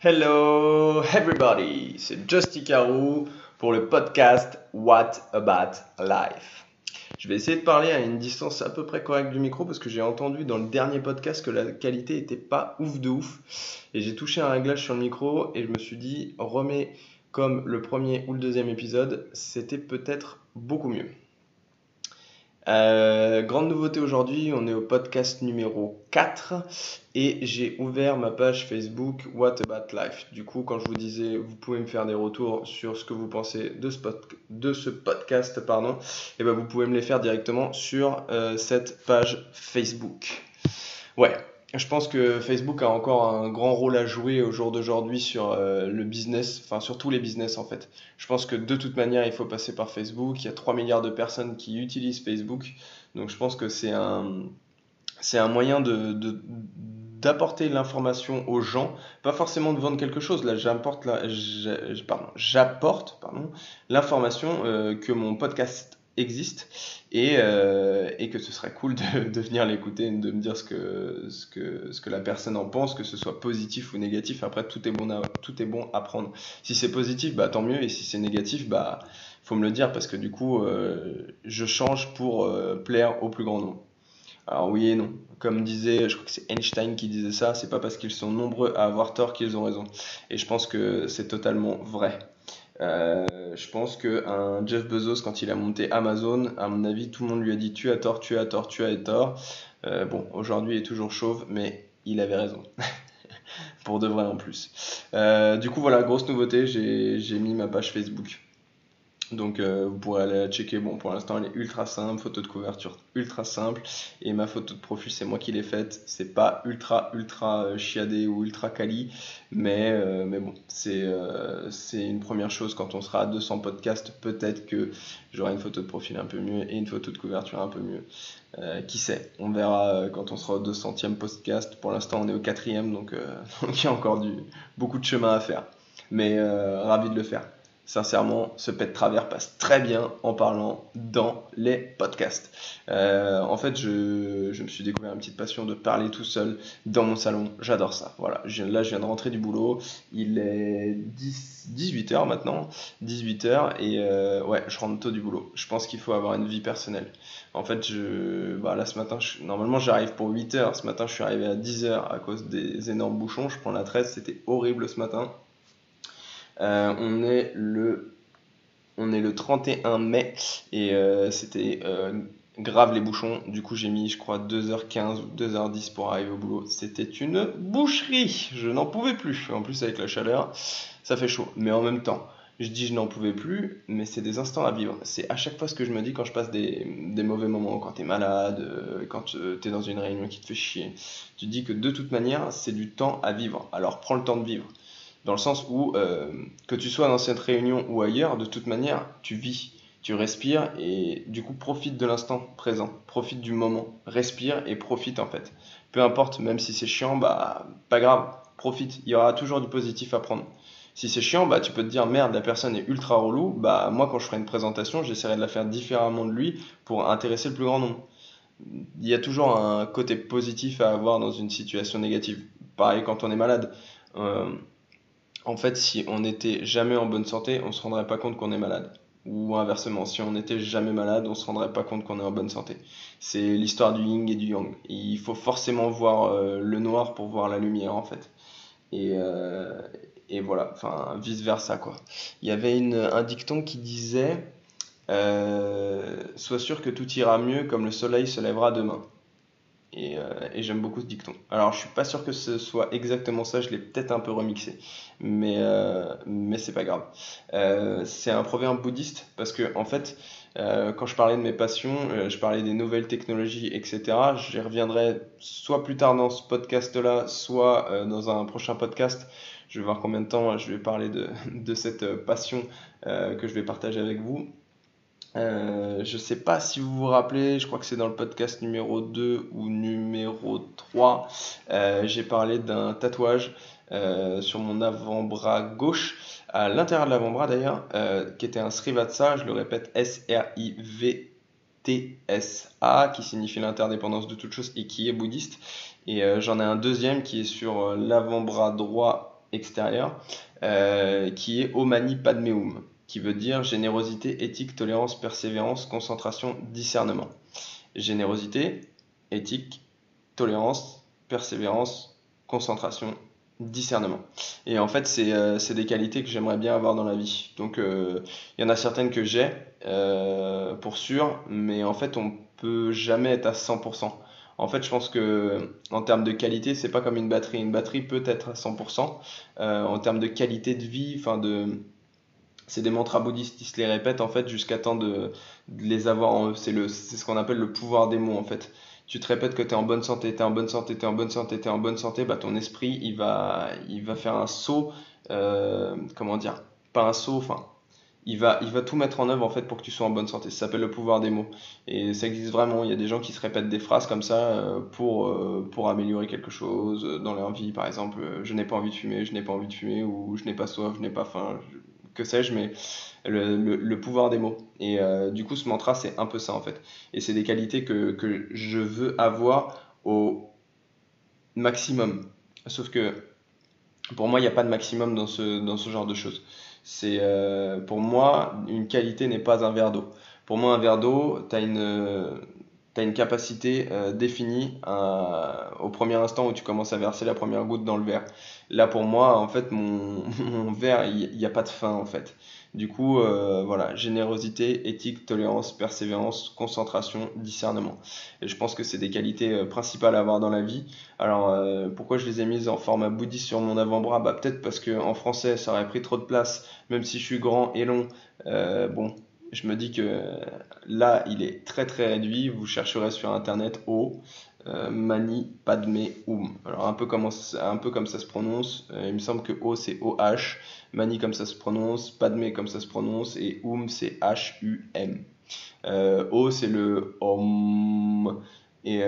Hello everybody, c'est Justy Carou pour le podcast What About Life. Je vais essayer de parler à une distance à peu près correcte du micro parce que j'ai entendu dans le dernier podcast que la qualité était pas ouf de ouf et j'ai touché un réglage sur le micro et je me suis dit remets comme le premier ou le deuxième épisode, c'était peut-être beaucoup mieux. Euh, grande nouveauté aujourd'hui, on est au podcast numéro 4 et j'ai ouvert ma page Facebook What About Life. Du coup, quand je vous disais, vous pouvez me faire des retours sur ce que vous pensez de ce, podcast, pardon, et eh ben vous pouvez me les faire directement sur euh, cette page Facebook. Ouais, je pense que Facebook a encore un grand rôle à jouer au jour d'aujourd'hui sur euh, le business, enfin sur tous les business en fait. Je pense que de toute manière, il faut passer par Facebook. Il y a 3 milliards de personnes qui utilisent Facebook. Donc je pense que c'est un, c'est un moyen de, d'apporter l'information aux gens, pas forcément de vendre quelque chose. Là, j'apporte, pardon, j'apporte pardon, l'information euh, que mon podcast existe et, euh, et, que ce serait cool de, venir l'écouter, de me dire ce que, ce, que, ce que la personne en pense, que ce soit positif ou négatif. Après, tout est bon à, tout est bon à prendre. Si c'est positif, bah, tant mieux, et si c'est négatif, bah, faut me le dire parce que du coup, euh, je change pour euh, plaire au plus grand nombre. Alors oui et non. Comme disait, je crois que c'est Einstein qui disait ça, c'est pas parce qu'ils sont nombreux à avoir tort qu'ils ont raison. Et je pense que c'est totalement vrai. Euh, je pense que un Jeff Bezos, quand il a monté Amazon, à mon avis, tout le monde lui a dit tu as tort, tu as tort, tu as tort. Euh, bon, aujourd'hui, il est toujours chauve, mais il avait raison. Pour de vrai en plus. Euh, du coup, voilà, grosse nouveauté, j'ai mis ma page Facebook. Donc euh, vous pourrez aller la checker. Bon, pour l'instant, elle est ultra simple, photo de couverture ultra simple. Et ma photo de profil, c'est moi qui l'ai faite. C'est pas ultra, ultra euh, chiadé ou ultra quali. Mais, euh, mais bon, c'est c'est une première chose. Quand on sera à 200 podcasts, peut-être que j'aurai une photo de profil un peu mieux et une photo de couverture un peu mieux. qui sait? On verra quand on sera au 200e podcast. Pour l'instant, on est au 4 donc, donc il y a encore du, beaucoup de chemin à faire. Mais ravi de le faire sincèrement, ce pet travers passe très bien en parlant dans les podcasts. Euh, en fait, je, me suis découvert une petite passion de parler tout seul dans mon salon. J'adore ça. Voilà, là, je viens de rentrer du boulot. Il est 10, 18h maintenant. 18h et euh, ouais, je rentre tôt du boulot. Je pense qu'il faut avoir une vie personnelle. En fait, bah, là, ce matin, normalement, j'arrive pour 8h. Ce matin, je suis arrivé à 10h à cause des énormes bouchons. Je prends la 13. C'était horrible ce matin. Euh, on est le on est le 31 mai et euh, c'était euh, grave les bouchons. Du coup, j'ai mis, je crois, 2h15 ou 2h10 pour arriver au boulot. C'était une boucherie. Je n'en pouvais plus. En plus, avec la chaleur, ça fait chaud. Mais en même temps, je dis je n'en pouvais plus, mais c'est des instants à vivre. C'est à chaque fois ce que je me dis quand je passe des, des mauvais moments, quand tu es malade, quand tu es dans une réunion qui te fait chier. Tu dis que de toute manière, c'est du temps à vivre. Alors prends le temps de vivre dans le sens où euh, que tu sois dans cette réunion ou ailleurs, de toute manière, tu vis, tu respires et du coup profite de l'instant présent, profite du moment, respire et profite en fait. Peu importe, même si c'est chiant, bah pas grave, profite, il y aura toujours du positif à prendre. Si c'est chiant, bah tu peux te dire merde, la personne est ultra relou, bah moi quand je ferai une présentation, j'essaierai de la faire différemment de lui pour intéresser le plus grand nombre. Il y a toujours un côté positif à avoir dans une situation négative. Pareil quand on est malade. Euh, en fait, si on n'était jamais en bonne santé, on ne se rendrait pas compte qu'on est malade. Ou inversement, si on n'était jamais malade, on ne se rendrait pas compte qu'on est en bonne santé. C'est l'histoire du yin et du yang. Il faut forcément voir euh, le noir pour voir la lumière, en fait. Et, euh, et voilà, enfin, vice-versa, quoi. Il y avait une, un dicton qui disait euh, Sois sûr que tout ira mieux comme le soleil se lèvera demain. Euh, et, j'aime beaucoup ce dicton. Alors, je suis pas sûr que ce soit exactement ça, je l'ai peut-être un peu remixé, mais, euh, mais c'est pas grave. Euh, c'est un proverbe bouddhiste parce que, en fait, quand je parlais de mes passions, je parlais des nouvelles technologies, etc. J'y reviendrai soit plus tard dans ce podcast-là, soit dans un prochain podcast. Je vais voir combien de temps je vais parler de, de cette passion que je vais partager avec vous. Euh, je sais pas si vous vous rappelez, je crois que c'est dans le podcast numéro 2 ou numéro 3, euh, j'ai parlé d'un tatouage euh, sur mon avant-bras gauche, à l'intérieur de l'avant-bras d'ailleurs, qui était un Srivatsa, je le répète, S-R-I-V-T-S-A, qui signifie l'interdépendance de toute chose et qui est bouddhiste. Et j'en ai un deuxième qui est sur l'avant-bras droit extérieur, qui est Omani Padmeum, qui veut dire générosité, éthique, tolérance, persévérance, concentration, discernement. Générosité, éthique, tolérance, persévérance, concentration, discernement. Et en fait, c'est euh, des qualités que j'aimerais bien avoir dans la vie. Donc, euh, il y en a certaines que j'ai, euh, pour sûr, mais en fait, on peut jamais être à 100%. En fait, je pense que en termes de qualité, c'est pas comme une batterie. Une batterie peut être à 100%. en termes de qualité de vie, enfin de c'est des mantras bouddhistes, ils se les répètent en fait jusqu'à temps de, les avoir en eux. C'est ce qu'on appelle le pouvoir des mots en fait tu te répètes que tu es en bonne santé, tu en bonne santé, tu en bonne santé, tu en bonne santé, bah, ton esprit, il va, faire un saut, euh, comment dire, pas un saut, enfin, il va, tout mettre en œuvre en fait pour que tu sois en bonne santé. Ça s'appelle le pouvoir des mots. Et ça existe vraiment. Il y a des gens qui se répètent des phrases comme ça euh, euh, pour améliorer quelque chose dans leur vie. Par exemple, je n'ai pas envie de fumer, je n'ai pas envie de fumer, ou je n'ai pas soif, je n'ai pas faim, que sais-je, mais le, pouvoir des mots. Et euh, du coup, ce mantra, c'est un peu ça en fait. Et c'est des qualités que, que, je veux avoir au maximum. Sauf que pour moi, il n'y a pas de maximum dans ce, dans ce genre de choses. C'est euh, pour moi, une qualité n'est pas un verre d'eau. Pour moi, un verre d'eau, tu as une tu as une capacité euh, définie au premier instant où tu commences à verser la première goutte dans le verre. Là, pour moi, en fait, mon, verre, il n'y a pas de fin, en fait. Du coup, euh, voilà, générosité, éthique, tolérance, persévérance, concentration, discernement. Et je pense que c'est des qualités euh, principales à avoir dans la vie. Alors, euh, pourquoi je les ai mises en format bouddhiste sur mon avant-bras? Bah, peut-être parce qu'en français, ça aurait pris trop de place, même si je suis grand et long. bon, je me dis que là, il est très très réduit. Vous chercherez sur internet O, euh, Mani Padme Hum. Alors un peu, comme, un peu comme ça se prononce, euh, il me semble que O c'est OH, Mani comme ça se prononce, Padme comme ça se prononce, et Hum c'est H-U-M. Euh, o c'est le Om, et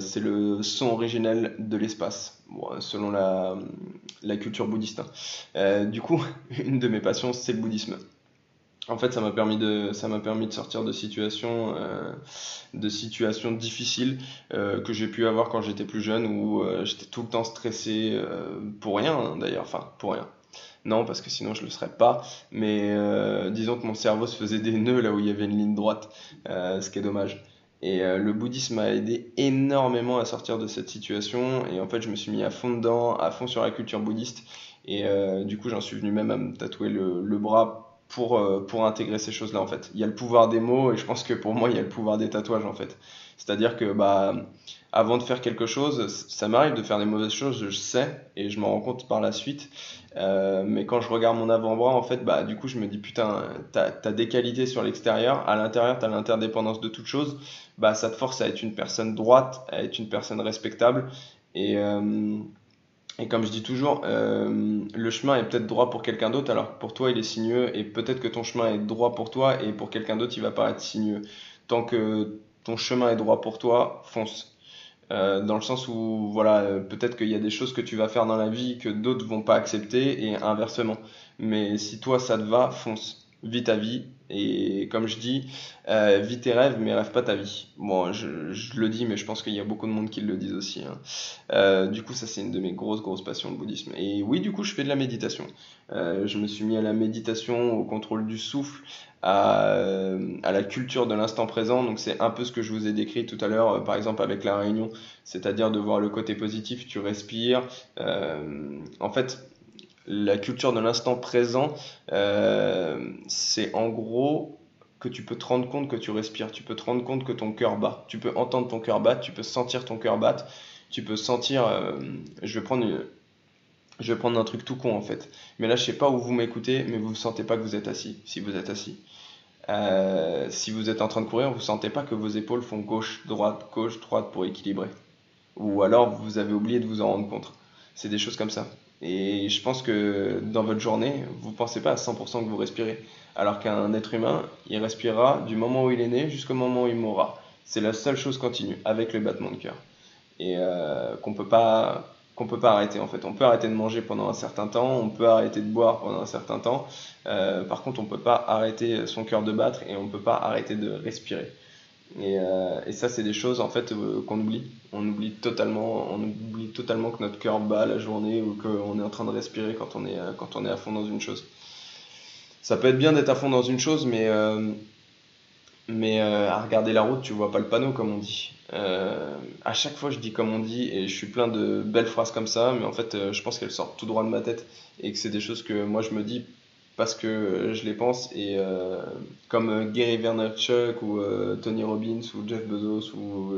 c'est le son originel de l'espace, selon la, la, culture bouddhiste. Hein. du coup, une de mes passions c'est le bouddhisme en fait, ça m'a permis de, ça m'a permis de sortir de situations, euh, de situations difficiles euh, que j'ai pu avoir quand j'étais plus jeune, où euh, j'étais tout le temps stressé euh, pour rien hein, d'ailleurs, enfin pour rien. Non, parce que sinon je le serais pas. Mais euh, disons que mon cerveau se faisait des nœuds là où il y avait une ligne droite, ce qui est dommage. Et le bouddhisme m'a aidé énormément à sortir de cette situation. Et en fait, je me suis mis à fond dedans, à fond sur la culture bouddhiste. Et du coup, j'en suis venu même à me tatouer le, le bras pour, euh, pour intégrer ces choses-là en fait. Il y a le pouvoir des mots et je pense que pour moi il y a le pouvoir des tatouages en fait. C'est-à-dire que bah avant de faire quelque chose, ça m'arrive de faire des mauvaises choses, je sais et je m'en rends compte par la suite. Euh, mais quand je regarde mon avant-bras en fait, bah du coup je me dis putain, t'as as des qualités sur l'extérieur, à l'intérieur t'as l'interdépendance de toute chose, bah ça te force à être une personne droite, à être une personne respectable et euh, et comme je dis toujours, euh, le chemin est peut-être droit pour quelqu'un d'autre, alors que pour toi il est sinueux, et peut-être que ton chemin est droit pour toi, et pour quelqu'un d'autre il va paraître sinueux. Tant que ton chemin est droit pour toi, fonce. Euh, dans le sens où, voilà, euh, peut-être qu'il y a des choses que tu vas faire dans la vie que d'autres vont pas accepter, et inversement. Mais si toi ça te va, fonce vis ta vie et comme je dis, euh, vis tes rêves mais rêve pas ta vie. Bon, je, le dis mais je pense qu'il y a beaucoup de monde qui le disent aussi. Hein. Euh, du coup, ça c'est une de mes grosses grosses passions le bouddhisme. Et oui, du coup, je fais de la méditation. Euh, je me suis mis à la méditation, au contrôle du souffle, à, à la culture de l'instant présent. Donc c'est un peu ce que je vous ai décrit tout à l'heure, par exemple avec la réunion, c'est-à-dire de voir le côté positif. Tu respires. en fait la culture de l'instant présent, euh, c'est en gros que tu peux te rendre compte que tu respires, tu peux te rendre compte que ton cœur bat, tu peux entendre ton cœur battre, tu peux sentir ton cœur battre, tu peux sentir. Euh, je vais prendre je vais prendre un truc tout con en fait. Mais là, je sais pas où vous m'écoutez, mais vous ne sentez pas que vous êtes assis, si vous êtes assis. Euh, si vous êtes en train de courir, vous sentez pas que vos épaules font gauche, droite, gauche, droite pour équilibrer. Ou alors vous avez oublié de vous en rendre compte. C'est des choses comme ça. Et je pense que dans votre journée, vous ne pensez pas à 100% que vous respirez. Alors qu'un être humain, il respirera du moment où il est né jusqu'au moment où il mourra. C'est la seule chose continue avec le battement de cœur. Et euh, qu'on peut pas peut pas arrêter en fait. On peut arrêter de manger pendant un certain temps, on peut arrêter de boire pendant un certain temps. Euh, par contre, on peut pas arrêter son cœur de battre et on peut pas arrêter de respirer. Et, euh, et ça, c'est des choses en fait euh, qu'on oublie. On oublie totalement, on oublie totalement que notre cœur bat la journée ou qu'on est en train de respirer quand on est, quand on est à fond dans une chose. Ça peut être bien d'être à fond dans une chose, mais, mais à regarder la route, tu vois pas le panneau, comme on dit. à chaque fois, je dis comme on dit, et je suis plein de belles phrases comme ça, mais en fait, je pense qu'elles sortent tout droit de ma tête et que c'est des choses que moi je me dis parce que euh, je les pense et euh, comme euh, Gary Vaynerchuk ou Tony Robbins ou Jeff Bezos ou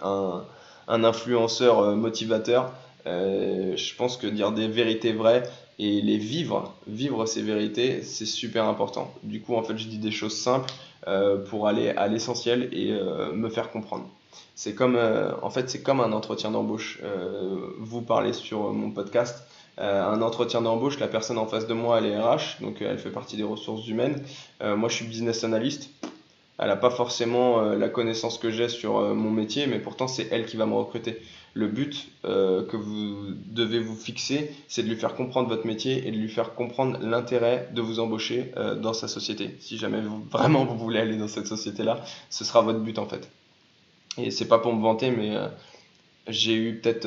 un, un, influenceur motivateur, je pense que dire des vérités vraies et les vivre, vivre ces vérités, c'est super important. Du coup, en fait, je dis des choses simples pour aller à l'essentiel et me faire comprendre. C'est comme, en fait, c'est comme un entretien d'embauche. vous parlez sur mon podcast, euh, un entretien d'embauche, la personne en face de moi, elle est RH, donc euh, elle fait partie des ressources humaines. Euh, moi, je suis business analyst. Elle n'a pas forcément la connaissance que j'ai sur mon métier, mais pourtant, c'est elle qui va me recruter. Le but que vous devez vous fixer, c'est de lui faire comprendre votre métier et de lui faire comprendre l'intérêt de vous embaucher dans sa société. Si jamais vraiment vous voulez aller dans cette société-là, ce sera votre but en fait. Et c'est pas pour me vanter, mais j'ai eu peut-être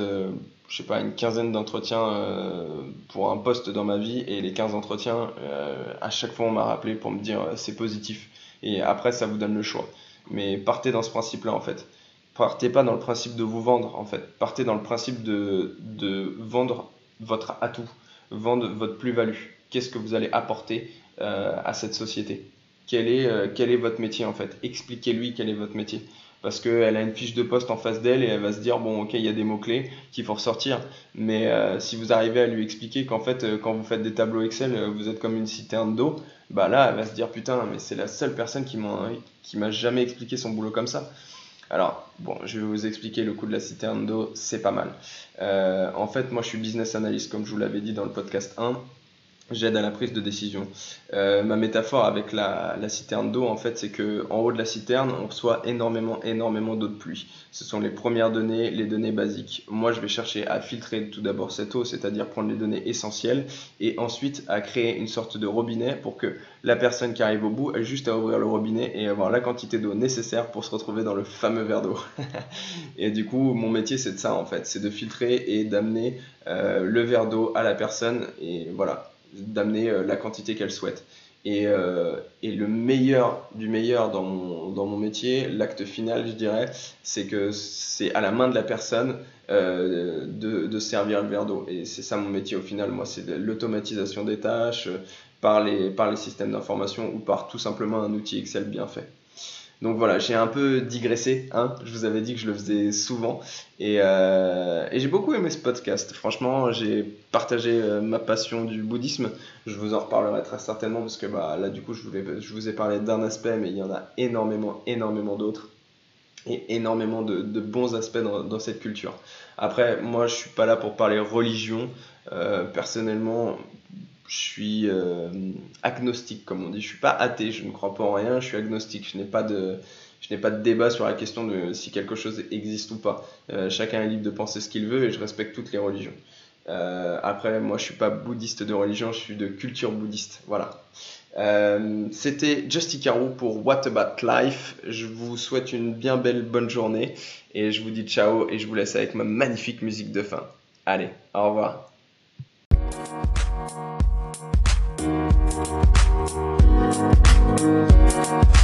je sais pas, une quinzaine d'entretiens euh, pour un poste dans ma vie et les 15 entretiens, euh, à chaque fois on m'a rappelé pour me dire euh, c'est positif. Et après ça vous donne le choix. Mais partez dans ce principe-là en fait. Partez pas dans le principe de vous vendre en fait. Partez dans le principe de, de vendre votre atout, vendre votre plus-value. Qu'est-ce que vous allez apporter à cette société? Quel est, quel est votre métier en fait? Expliquez-lui quel est votre métier parce qu'elle a une fiche de poste en face d'elle et elle va se dire bon ok il y a des mots clés qu'il faut ressortir. Mais euh, si vous arrivez à lui expliquer qu'en fait euh, quand vous faites des tableaux Excel euh, vous êtes comme une citerne d'eau bah là elle va se dire putain mais c'est la seule personne qui m'a qui m'a jamais expliqué son boulot comme ça. Alors bon je vais vous expliquer le coup de la citerne d'eau c'est pas mal. En fait moi je suis business analyst comme je vous l'avais dit dans le podcast 1 j'aide à la prise de décision. Euh, ma métaphore avec la, la citerne d'eau, en fait, c'est que en haut de la citerne, on reçoit énormément, énormément d'eau de pluie. Ce sont les premières données, les données basiques. Moi, je vais chercher à filtrer tout d'abord cette eau, c'est-à-dire prendre les données essentielles, et ensuite à créer une sorte de robinet pour que la personne qui arrive au bout ait juste à ouvrir le robinet et avoir la quantité d'eau nécessaire pour se retrouver dans le fameux verre d'eau. et du coup, mon métier, c'est de ça, en fait, c'est de filtrer et d'amener euh, le verre d'eau à la personne, et voilà d'amener euh, la quantité qu'elle souhaite. Et, euh, le meilleur du meilleur dans mon, métier, l'acte final, je dirais, c'est que c'est à la main de la personne euh, de, servir le verre d'eau. Et c'est ça mon métier au final, moi, c'est l'automatisation des tâches par les systèmes d'information ou par tout simplement un outil Excel bien fait. Donc voilà, j'ai un peu digressé, hein. je vous avais dit que je le faisais souvent et, euh, j'ai beaucoup aimé ce podcast. Franchement, j'ai partagé euh, ma passion du bouddhisme. Je vous en reparlerai très certainement parce que bah, là du coup je, vous ai parlé d'un aspect mais il y en a énormément, énormément d'autres et énormément de, bons aspects dans, dans, cette culture. Après, moi je suis pas là pour parler religion. Euh, personnellement, je suis euh, agnostique, comme on dit. Je suis pas athée, je ne crois pas en rien, je suis agnostique. Je n'ai pas de, je n'ai pas de débat sur la question de si quelque chose existe ou pas. Euh, chacun est libre de penser ce qu'il veut et je respecte toutes les religions. Euh, après, moi, je suis pas bouddhiste de religion, je suis de culture bouddhiste. Voilà. C'était Justy Carou pour What About Life. Je vous souhaite une bien belle bonne journée et je vous dis ciao et je vous laisse avec ma magnifique musique de fin. Allez, au revoir. Thank you.